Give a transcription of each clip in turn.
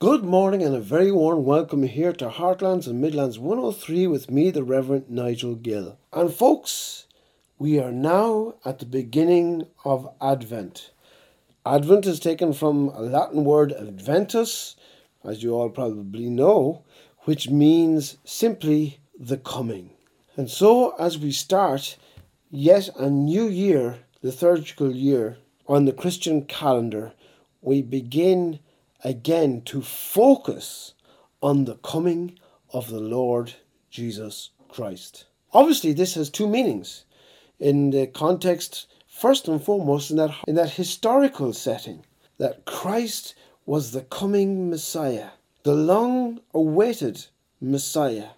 Good morning and a very warm welcome here to Heartlands and Midlands 103 with me, the Reverend Nigel Gill. And folks, we are now at the beginning of Advent. Advent is taken from a Latin word adventus, as you all probably know, which means simply the coming. And so, as we start yet a new year, liturgical year, on the Christian calendar, we begin again to focus on the coming of the Lord Jesus Christ. Obviously, this has two meanings. In the context, first and foremost, in that, in that historical setting, that Christ was the coming Messiah, the long awaited Messiah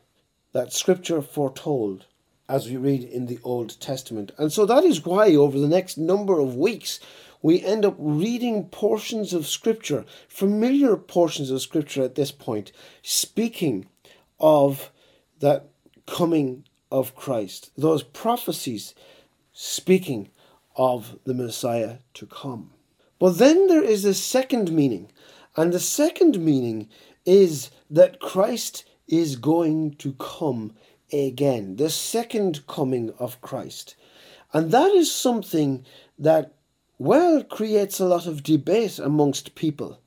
that Scripture foretold as we read in the Old Testament. And so that is why, over the next number of weeks, we end up reading portions of Scripture, familiar portions of Scripture at this point, speaking of that coming of Christ, those prophecies speaking of the Messiah to come. But then there is a second meaning, and the second meaning is that Christ is going to come again, the second coming of Christ. And that is something that well, creates a lot of debate amongst people.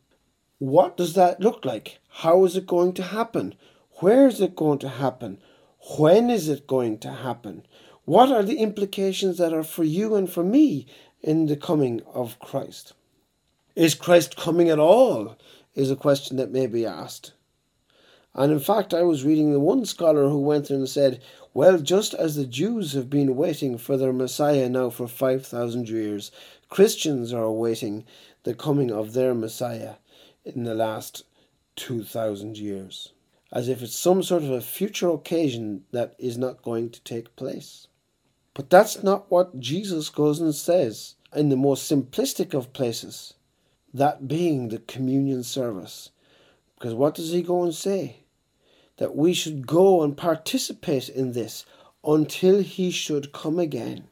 What does that look like? How is it going to happen? Where is it going to happen? When is it going to happen? What are the implications that are for you and for me in the coming of Christ? Is Christ coming at all? Is a question that may be asked. And in fact, I was reading the one scholar who went and said, Well, just as the Jews have been waiting for their Messiah now for 5,000 years, Christians are awaiting the coming of their Messiah in the last 2,000 years, as if it's some sort of a future occasion that is not going to take place. But that's not what Jesus goes and says in the most simplistic of places, that being the communion service. Because what does he go and say? That we should go and participate in this until he should come again.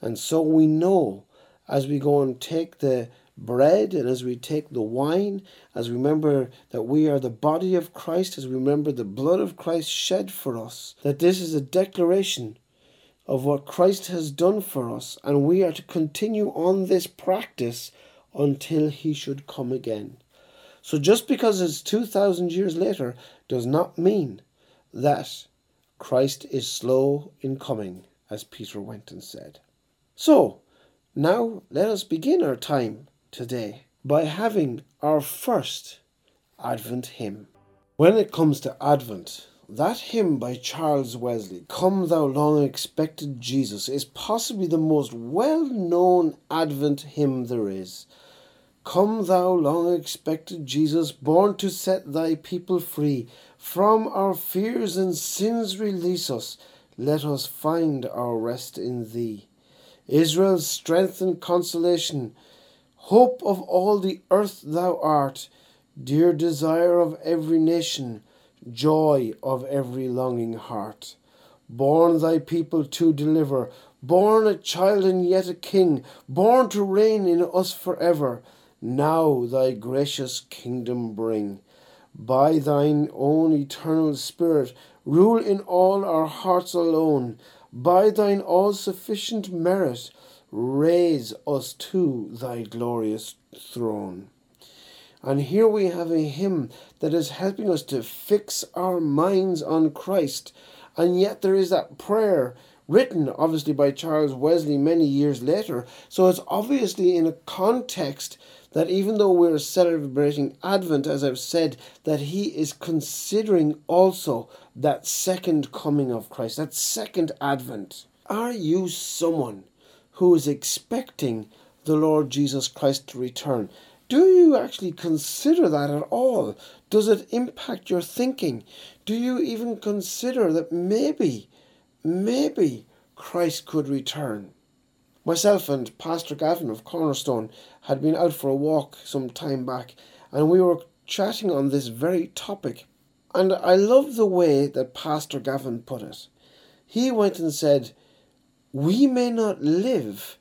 And so we know as we go and take the bread and as we take the wine, as we remember that we are the body of Christ, as we remember the blood of Christ shed for us, that this is a declaration of what Christ has done for us, and we are to continue on this practice until he should come again. So just because it's 2,000 years later does not mean that Christ is slow in coming, as Peter went and said. So, now let us begin our time today by having our first Advent hymn. When it comes to Advent, that hymn by Charles Wesley, Come Thou Long Expected Jesus, is possibly the most well known Advent hymn there is. Come, thou long expected Jesus, born to set thy people free. From our fears and sins release us. Let us find our rest in thee. Israel's strength and consolation, hope of all the earth thou art, dear desire of every nation, joy of every longing heart. Born thy people to deliver, born a child and yet a king, born to reign in us forever. Now thy gracious kingdom bring. By thine own eternal Spirit, rule in all our hearts alone by thine all sufficient merit, raise us to thy glorious throne. And here we have a hymn that is helping us to fix our minds on Christ. And yet there is that prayer written obviously by Charles Wesley many years later. So it's obviously in a context that even though we're celebrating Advent, as I've said, that he is considering also that second coming of Christ, that second Advent. Are you someone who is expecting the Lord Jesus Christ to return? Do you actually consider that at all? Does it impact your thinking? Do you even consider that maybe, maybe Christ could return? Myself and Pastor Gavin of Cornerstone had been out for a walk some time back, and we were chatting on this very topic. And I love the way that Pastor Gavin put it. He went and said, We may not live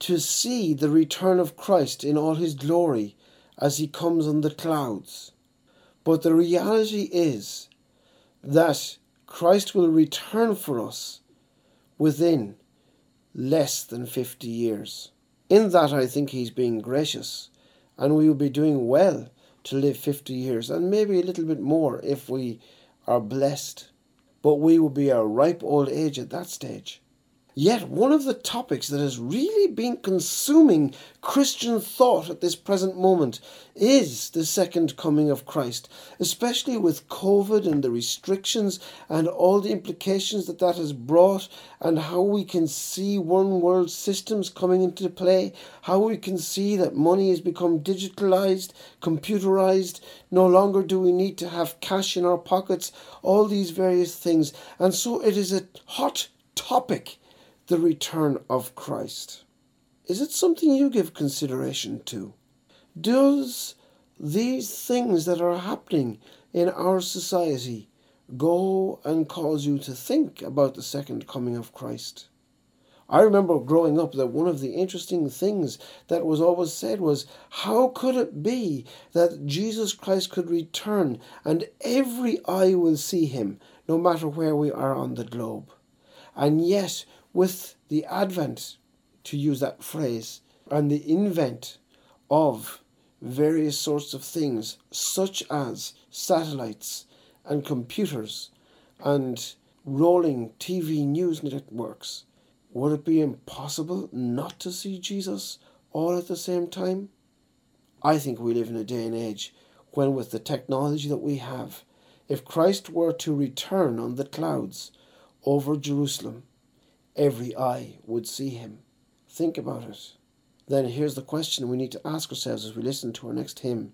to see the return of Christ in all his glory as he comes on the clouds, But the reality is that Christ will return for us within less than 50 years. In that, I think he's being gracious, and we will be doing well to live 50 years, and maybe a little bit more if we are blessed. But we will be a ripe old age at that stage. Yet, one of the topics that has really been consuming Christian thought at this present moment is the second coming of Christ, especially with COVID and the restrictions and all the implications that that has brought, and how we can see one world systems coming into play, how we can see that money has become digitalized, computerized, no longer do we need to have cash in our pockets, all these various things. And so it is a hot topic the return of Christ. Is it something you give consideration to? Does these things that are happening in our society go and cause you to think about the second coming of Christ? I remember growing up that one of the interesting things that was always said was, How could it be that Jesus Christ could return and every eye will see him, no matter where we are on the globe? And yet with the advent, to use that phrase, and the invent of various sorts of things, such as satellites and computers and rolling TV news networks, would it be impossible not to see Jesus all at the same time? I think we live in a day and age when, with the technology that we have, if Christ were to return on the clouds over Jerusalem, every eye would see him. Think about it. Then here's the question we need to ask ourselves as we listen to our next hymn.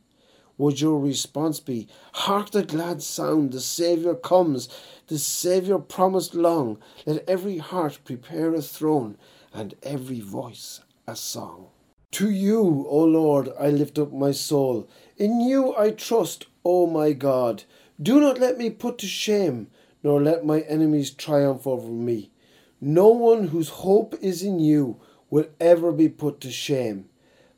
Would your response be, Hark the glad sound, the Saviour comes, the Saviour promised long, let every heart prepare a throne, and every voice a song. To you, O Lord, I lift up my soul. In you I trust, O my God. Do not let me put to shame, nor let my enemies triumph over me. No one whose hope is in you will ever be put to shame,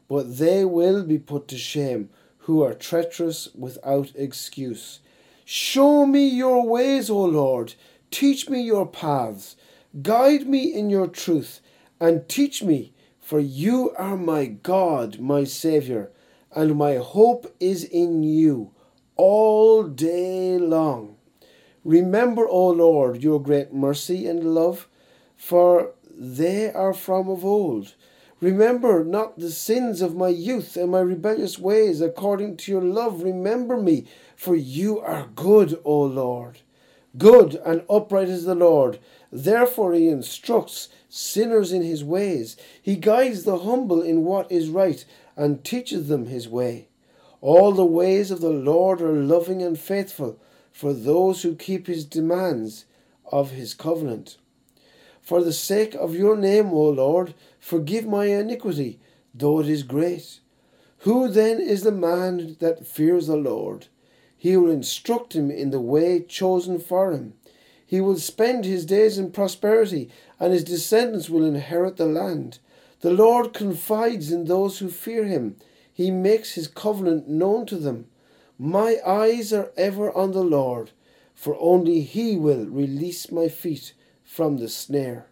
but they will be put to shame who are treacherous without excuse. Show me your ways, O Lord. Teach me your paths. Guide me in your truth and teach me, for you are my God, my Saviour, and my hope is in you all day long. Remember, O Lord, your great mercy and love for they are from of old. Remember not the sins of my youth and my rebellious ways. According to your love, remember me, for you are good, O Lord. Good and upright is the Lord. Therefore he instructs sinners in his ways. He guides the humble in what is right and teaches them his way. All the ways of the Lord are loving and faithful for those who keep his demands of his covenant. For the sake of your name, O Lord, forgive my iniquity, though it is great. Who then is the man that fears the Lord? He will instruct him in the way chosen for him. He will spend his days in prosperity, and his descendants will inherit the land. The Lord confides in those who fear him. He makes his covenant known to them. My eyes are ever on the Lord, for only he will release my feet from the snare.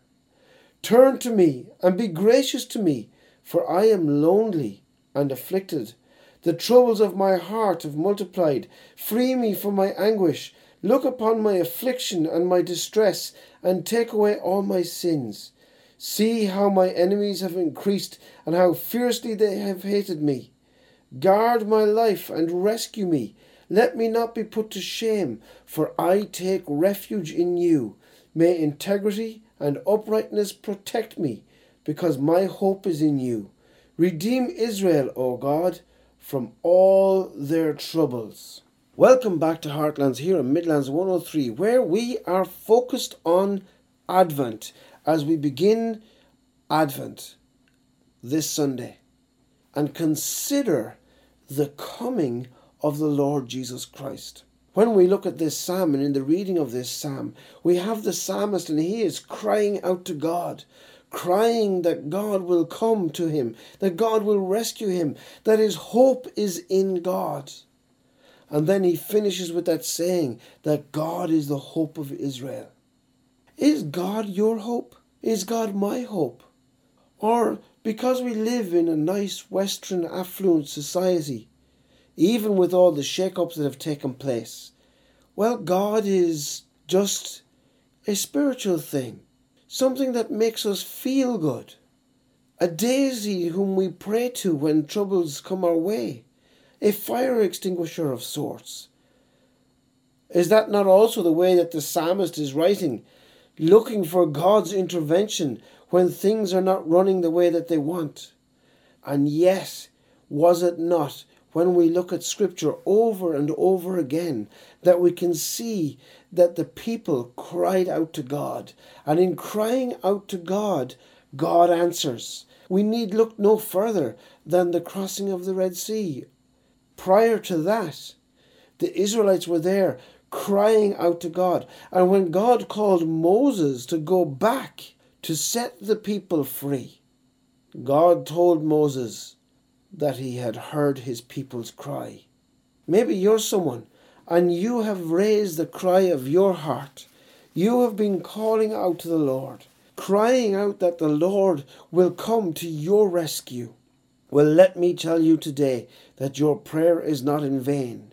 Turn to me and be gracious to me, for I am lonely and afflicted. The troubles of my heart have multiplied. Free me from my anguish. Look upon my affliction and my distress, and take away all my sins. See how my enemies have increased, and how fiercely they have hated me. Guard my life and rescue me. Let me not be put to shame, for I take refuge in you. May integrity and uprightness protect me, because my hope is in you. Redeem Israel, O God, from all their troubles. Welcome back to Heartlands here in Midlands 103, where we are focused on Advent as we begin Advent this Sunday and consider the coming of the Lord Jesus Christ. When we look at this psalm and in the reading of this psalm, we have the psalmist and he is crying out to God, crying that God will come to him, that God will rescue him, that his hope is in God. And then he finishes with that saying that God is the hope of Israel. Is God your hope? Is God my hope? Or because we live in a nice Western affluent society, even with all the shake ups that have taken place, well, God is just a spiritual thing, something that makes us feel good, a daisy whom we pray to when troubles come our way, a fire extinguisher of sorts. Is that not also the way that the psalmist is writing, looking for God's intervention when things are not running the way that they want? And yet, was it not when we look at Scripture over and over again that we can see that the people cried out to God. And in crying out to God, God answers. We need look no further than the crossing of the Red Sea. Prior to that, the Israelites were there crying out to God. And when God called Moses to go back to set the people free, God told Moses that he had heard his people's cry. Maybe you're someone and you have raised the cry of your heart. You have been calling out to the Lord, crying out that the Lord will come to your rescue. Well, let me tell you today that your prayer is not in vain.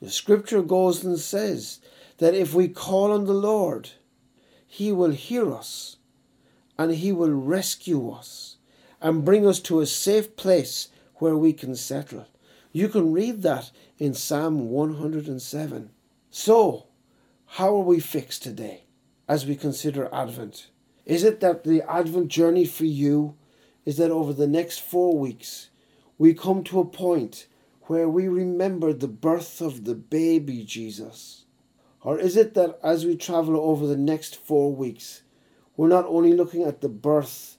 The scripture goes and says that if we call on the Lord, He will hear us and He will rescue us and bring us to a safe place where we can settle. You can read that in Psalm 107. So, how are we fixed today as we consider Advent? Is it that the Advent journey for you is that over the next four weeks we come to a point where we remember the birth of the baby Jesus? Or is it that as we travel over the next four weeks, we're not only looking at the birth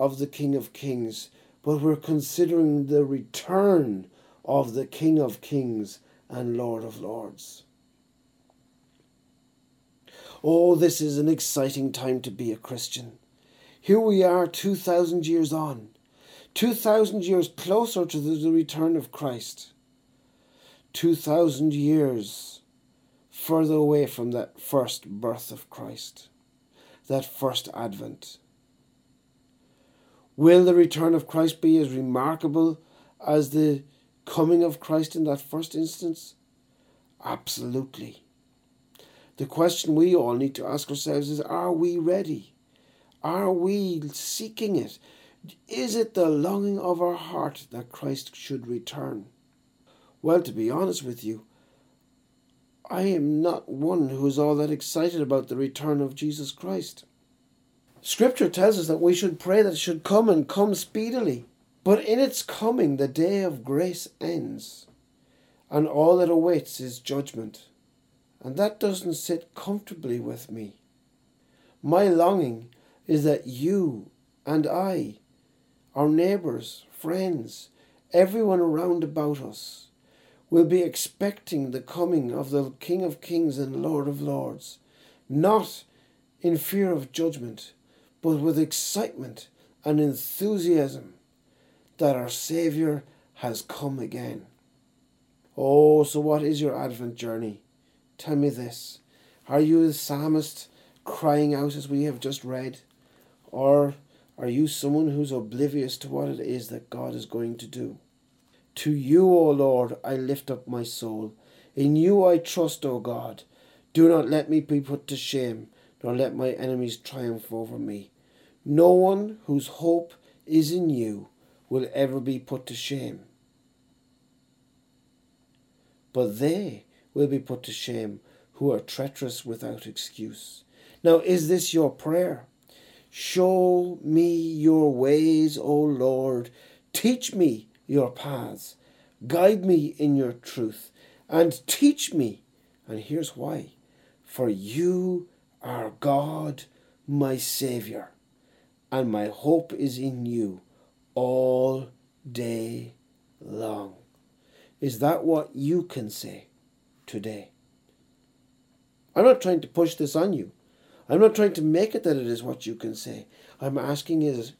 of the King of Kings, but we're considering the return of the King of Kings and Lord of Lords. Oh, this is an exciting time to be a Christian. Here we are 2,000 years on, 2,000 years closer to the return of Christ, 2,000 years further away from that first birth of Christ, that first advent. Will the return of Christ be as remarkable as the coming of Christ in that first instance? Absolutely. The question we all need to ask ourselves is are we ready? Are we seeking it? Is it the longing of our heart that Christ should return? Well, to be honest with you, I am not one who is all that excited about the return of Jesus Christ. Scripture tells us that we should pray that it should come and come speedily. But in its coming, the day of grace ends, and all that awaits is judgment. And that doesn't sit comfortably with me. My longing is that you and I, our neighbours, friends, everyone around about us, will be expecting the coming of the King of Kings and Lord of Lords, not in fear of judgment, but with excitement and enthusiasm that our Saviour has come again. Oh, so what is your Advent journey? Tell me this. Are you the psalmist crying out as we have just read? Or are you someone who's oblivious to what it is that God is going to do? To you, O Lord, I lift up my soul. In you I trust, O God. Do not let me be put to shame, nor let my enemies triumph over me. No one whose hope is in you will ever be put to shame. But they will be put to shame who are treacherous without excuse. Now, is this your prayer? Show me your ways, O Lord. Teach me your paths. Guide me in your truth and teach me. And here's why for you are God, my Saviour, and my hope is in you all day long. Is that what you can say today? I'm not trying to push this on you. I'm not trying to make it that it is what you can say. I'm asking is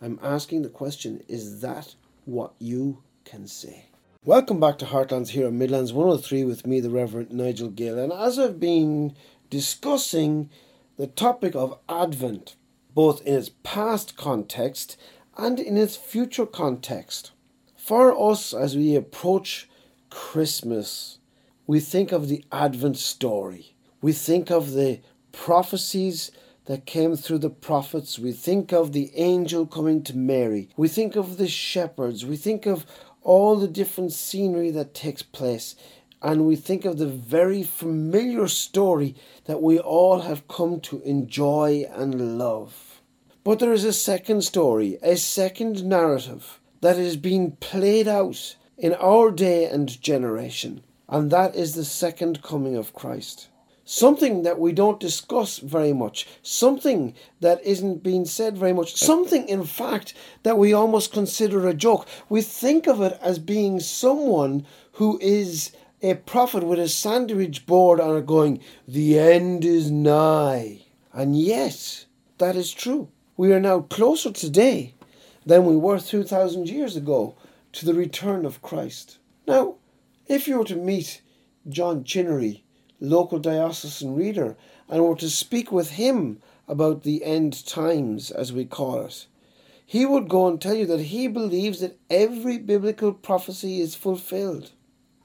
I'm asking the question, is that what you can say? Welcome back to Heartlands here on Midlands 103 with me, the Reverend Nigel Gill. And as I've been discussing the topic of Advent, both in its past context and in its future context, for us as we approach Christmas, we think of the Advent story. We think of the prophecies that came through the prophets. We think of the angel coming to Mary. We think of the shepherds. We think of all the different scenery that takes place. And we think of the very familiar story that we all have come to enjoy and love. But there is a second story, a second narrative that is being played out in our day and generation, and that is the second coming of Christ something that we don't discuss very much, something that isn't being said very much, something, in fact, that we almost consider a joke. We think of it as being someone who is a prophet with a sandwich board on it going, The end is nigh. And yes, that is true. We are now closer today than we were 2,000 years ago to the return of Christ. Now, if you were to meet John Chinnery, local diocesan reader and were to speak with him about the end times, as we call it, he would go and tell you that he believes that every biblical prophecy is fulfilled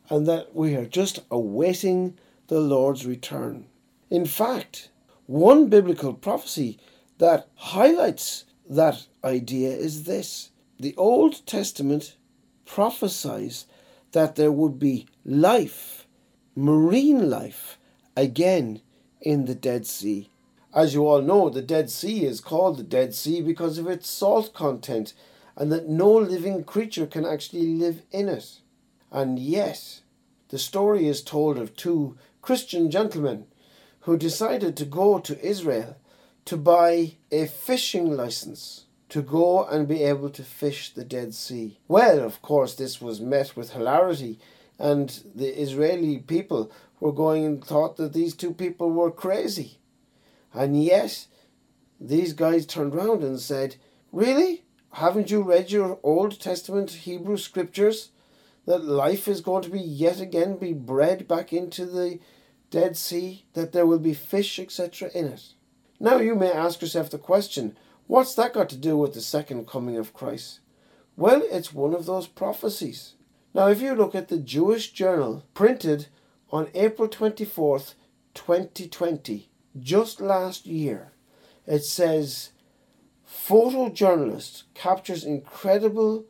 and that we are just awaiting the Lord's return. In fact, one biblical prophecy that highlights that idea is this the Old Testament prophesies that there would be life marine life again in the Dead Sea. As you all know, the Dead Sea is called the Dead Sea because of its salt content and that no living creature can actually live in it. And yet, the story is told of two Christian gentlemen who decided to go to Israel to buy a fishing license to go and be able to fish the Dead Sea. Well, of course, this was met with hilarity and the Israeli people were going and thought that these two people were crazy. And yet, these guys turned around and said, Really? Haven't you read your Old Testament Hebrew scriptures? That life is going to be yet again be bred back into the Dead Sea, that there will be fish, etc., in it. Now you may ask yourself the question what's that got to do with the second coming of Christ? Well, it's one of those prophecies. Now, if you look at the Jewish Journal printed on April 24th, 2020, just last year, it says photojournalist captures incredible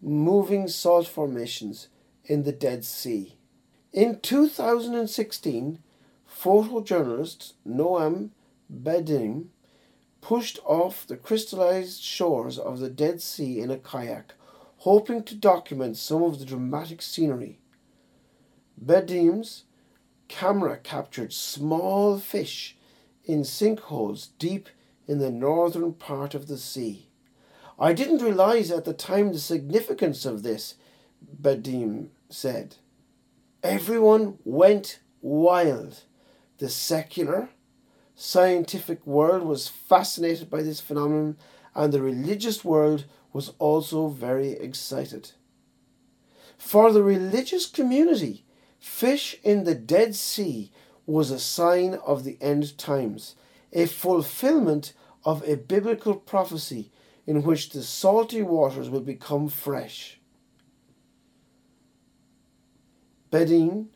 moving salt formations in the Dead Sea. In 2016, photojournalist Noam Bedein pushed off the crystallized shores of the Dead Sea in a kayak hoping to document some of the dramatic scenery. Bedein's camera captured small fish in sinkholes deep in the northern part of the sea. I didn't realize at the time the significance of this, Bedein said. Everyone went wild. The secular, scientific world was fascinated by this phenomenon, and the religious world was also very excited. For the religious community, fish in the Dead Sea was a sign of the end times, a fulfillment of a biblical prophecy in which the salty waters will become fresh. Bedein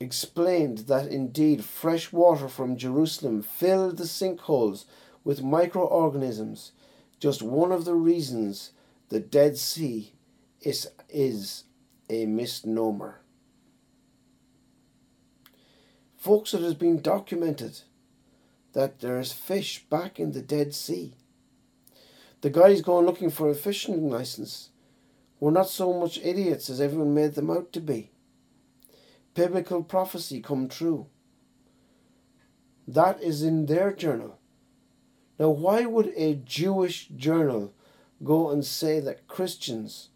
explained that indeed fresh water from Jerusalem filled the sinkholes with microorganisms just one of the reasons the Dead Sea is, is a misnomer. Folks, it has been documented that there's fish back in the Dead Sea. The guys going looking for a fishing license were not so much idiots as everyone made them out to be. Biblical prophecy come true. That is in their journal. Now, why would a Jewish journal go and say that Christians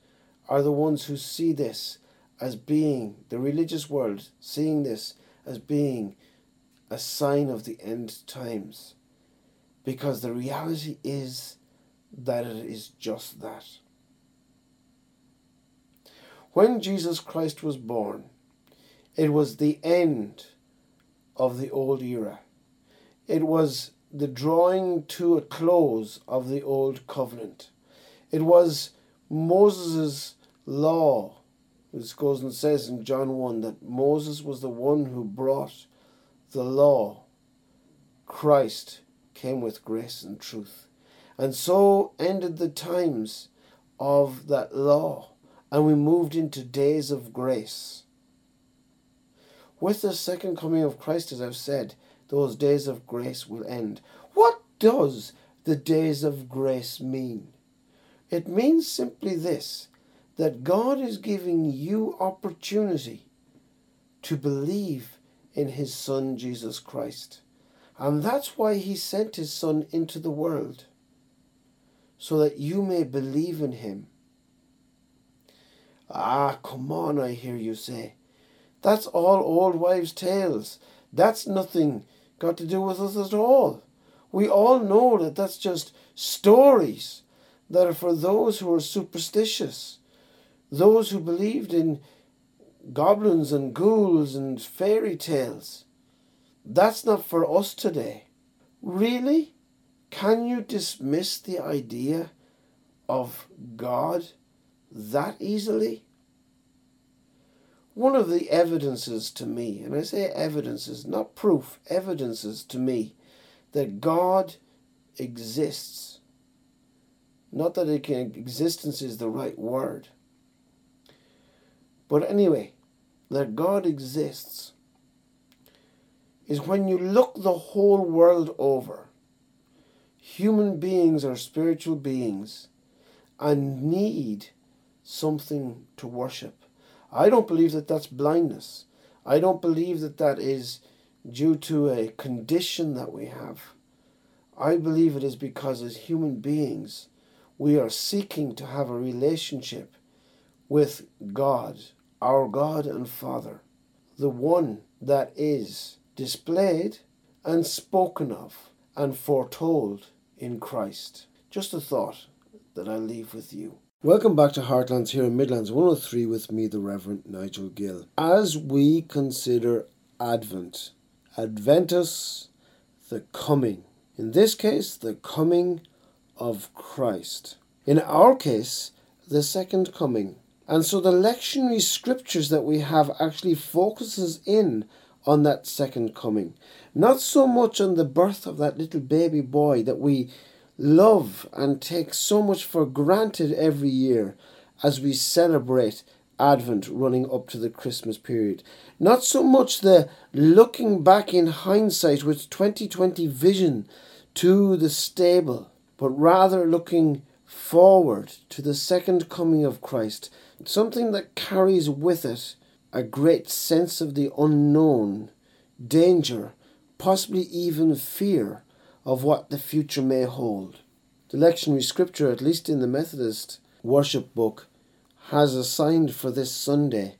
are the ones who see this as being, the religious world, seeing this as being a sign of the end times? Because the reality is that it is just that. When Jesus Christ was born, it was the end of the old era. It was the drawing to a close of the old covenant. It was Moses' law. This goes and says in John 1 that Moses was the one who brought the law. Christ came with grace and truth. And so ended the times of that law, and we moved into days of grace. With the second coming of Christ, as I've said, those days of grace will end. What does the days of grace mean? It means simply this that God is giving you opportunity to believe in His Son Jesus Christ. And that's why He sent His Son into the world, so that you may believe in Him. Ah, come on, I hear you say. That's all old wives' tales. That's nothing got to do with us at all. We all know that that's just stories that are for those who are superstitious, those who believed in goblins and ghouls and fairy tales. That's not for us today. Really? Can you dismiss the idea of God that easily? One of the evidences to me, and I say evidences, not proof, evidences to me that God exists. Not that it can, existence is the right word. But anyway, that God exists is when you look the whole world over. Human beings are spiritual beings and need something to worship. I don't believe that that's blindness. I don't believe that that is due to a condition that we have. I believe it is because as human beings, we are seeking to have a relationship with God, our God and Father, the one that is displayed and spoken of and foretold in Christ. Just a thought that I leave with you. Welcome back to Heartlands here in Midlands 103 with me, the Reverend Nigel Gill. As we consider Advent, Adventus, the coming, in this case, the coming of Christ. In our case, the second coming. And so the lectionary scriptures that we have actually focuses in on that second coming. Not so much on the birth of that little baby boy that we love and take so much for granted every year as we celebrate Advent running up to the Christmas period. Not so much the looking back in hindsight with 2020 vision to the stable, but rather looking forward to the second coming of Christ, something that carries with it a great sense of the unknown, danger, possibly even fear of what the future may hold. The lectionary scripture, at least in the Methodist worship book, has assigned for this Sunday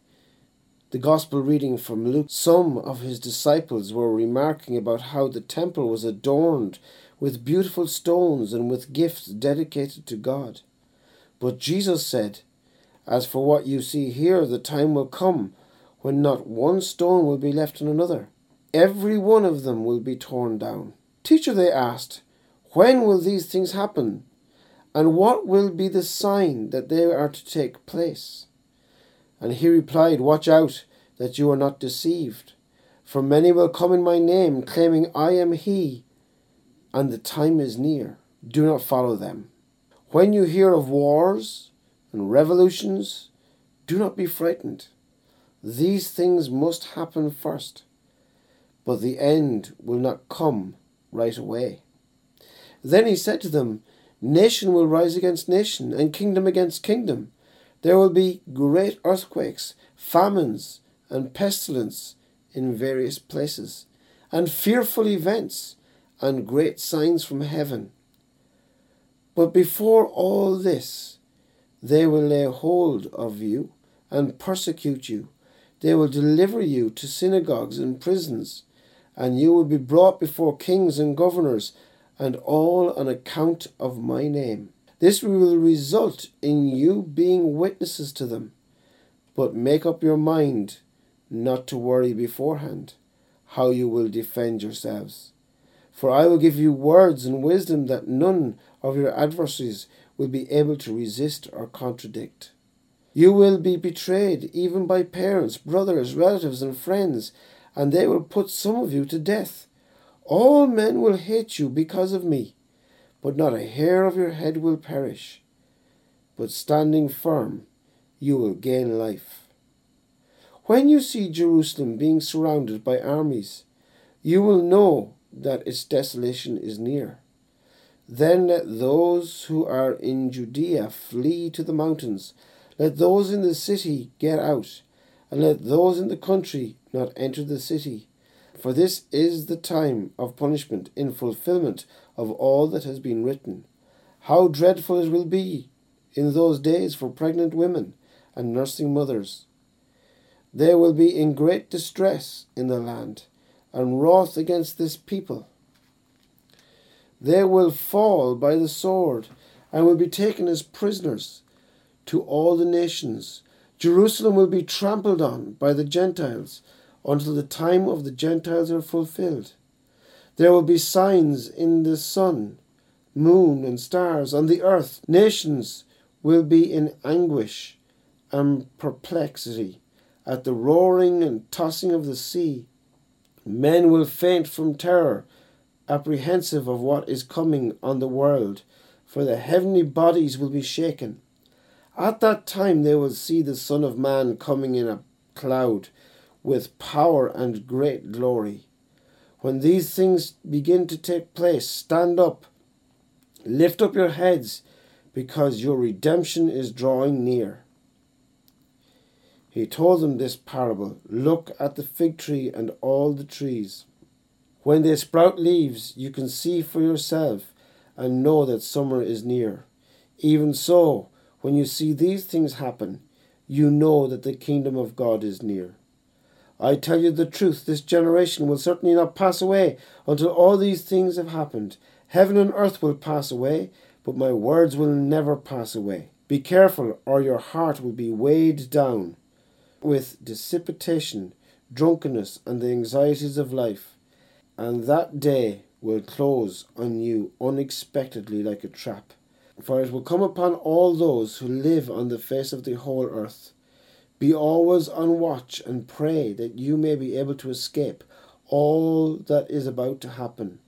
the Gospel reading from Luke. Some of his disciples were remarking about how the temple was adorned with beautiful stones and with gifts dedicated to God. But Jesus said, As for what you see here, the time will come when not one stone will be left on another. Every one of them will be torn down. Teacher, they asked, when will these things happen? And what will be the sign that they are to take place? And he replied, Watch out that you are not deceived. For many will come in my name, claiming, I am he, and the time is near. Do not follow them. When you hear of wars and revolutions, do not be frightened. These things must happen first, but the end will not come right away. Then he said to them, Nation will rise against nation, and kingdom against kingdom. There will be great earthquakes, famines, and pestilence in various places, and fearful events, and great signs from heaven. But before all this, they will lay hold of you and persecute you. They will deliver you to synagogues and prisons, and you will be brought before kings and governors and all on account of my name. This will result in you being witnesses to them. But make up your mind not to worry beforehand how you will defend yourselves. For I will give you words and wisdom that none of your adversaries will be able to resist or contradict. You will be betrayed even by parents, brothers, relatives, and friends, and they will put some of you to death. All men will hate you because of me, but not a hair of your head will perish. But standing firm, you will gain life. When you see Jerusalem being surrounded by armies, you will know that its desolation is near. Then let those who are in Judea flee to the mountains. Let those in the city get out, and let those in the country not enter the city. For this is the time of punishment in fulfillment of all that has been written. How dreadful it will be in those days for pregnant women and nursing mothers. They will be in great distress in the land and wrath against this people. They will fall by the sword and will be taken as prisoners to all the nations. Jerusalem will be trampled on by the Gentiles until the time of the Gentiles are fulfilled. There will be signs in the sun, moon, and stars on the earth. Nations will be in anguish and perplexity at the roaring and tossing of the sea. Men will faint from terror, apprehensive of what is coming on the world, for the heavenly bodies will be shaken. At that time they will see the Son of Man coming in a cloud with power and great glory. When these things begin to take place, stand up, lift up your heads, because your redemption is drawing near. He told them this parable Look at the fig tree and all the trees. When they sprout leaves, you can see for yourself and know that summer is near. Even so, when you see these things happen, you know that the kingdom of God is near. I tell you the truth, this generation will certainly not pass away until all these things have happened. Heaven and earth will pass away, but my words will never pass away. Be careful, or your heart will be weighed down with dissipation, drunkenness, and the anxieties of life, and that day will close on you unexpectedly like a trap. For it will come upon all those who live on the face of the whole earth. Be always on watch and pray that you may be able to escape all that is about to happen,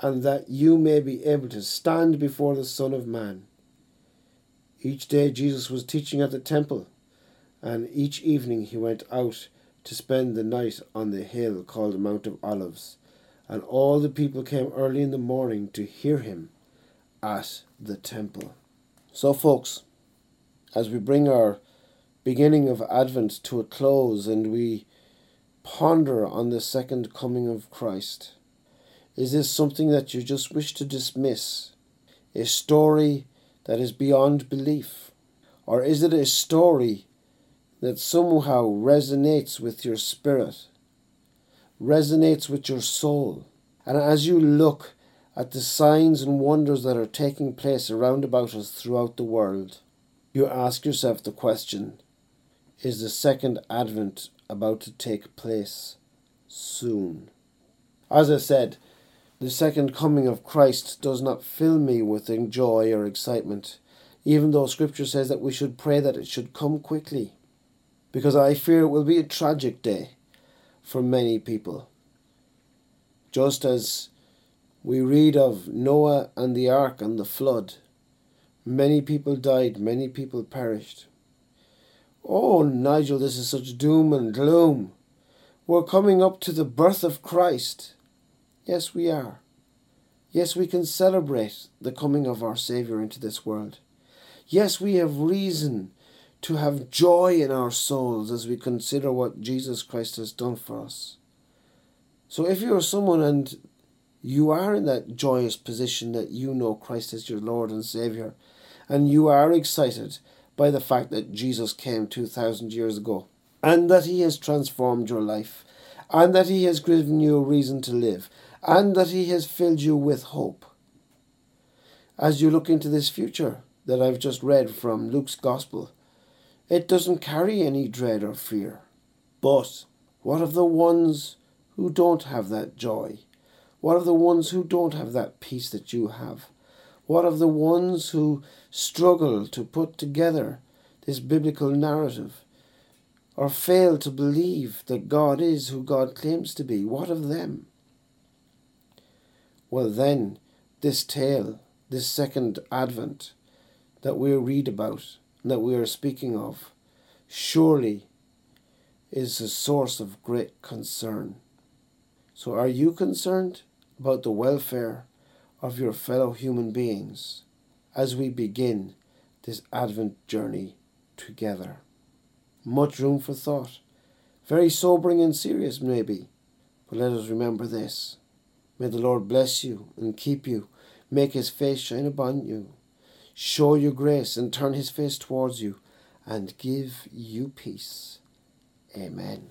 and that you may be able to stand before the Son of Man. Each day Jesus was teaching at the temple and each evening he went out to spend the night on the hill called the Mount of Olives, and all the people came early in the morning to hear him at the temple. So, folks, as we bring our beginning of Advent to a close and we ponder on the second coming of Christ, is this something that you just wish to dismiss? A story that is beyond belief? Or is it a story that somehow resonates with your spirit, resonates with your soul. And as you look at the signs and wonders that are taking place around about us throughout the world, you ask yourself the question Is the second advent about to take place soon? As I said, the second coming of Christ does not fill me with joy or excitement, even though Scripture says that we should pray that it should come quickly because I fear it will be a tragic day for many people. Just as we read of Noah and the ark and the flood, many people died, many people perished. Oh, Nigel, this is such doom and gloom. We're coming up to the birth of Christ. Yes, we are. Yes, we can celebrate the coming of our Saviour into this world. Yes, we have reason to have joy in our souls as we consider what Jesus Christ has done for us. So if you're someone and you are in that joyous position that you know Christ as your Lord and Saviour, and you are excited by the fact that Jesus came 2,000 years ago, and that He has transformed your life, and that He has given you a reason to live, and that He has filled you with hope. As you look into this future that I've just read from Luke's Gospel, It doesn't carry any dread or fear. But what of the ones who don't have that joy? What of the ones who don't have that peace that you have? What of the ones who struggle to put together this biblical narrative or fail to believe that God is who God claims to be? What of them? Well, then, this tale, this second advent that we read about, that we are speaking of, surely is a source of great concern. So, are you concerned about the welfare of your fellow human beings as we begin this Advent journey together? Much room for thought. Very sobering and serious, maybe. But let us remember this. May the Lord bless you and keep you, make his face shine upon you, show you grace and turn his face towards you, and give you peace. Amen.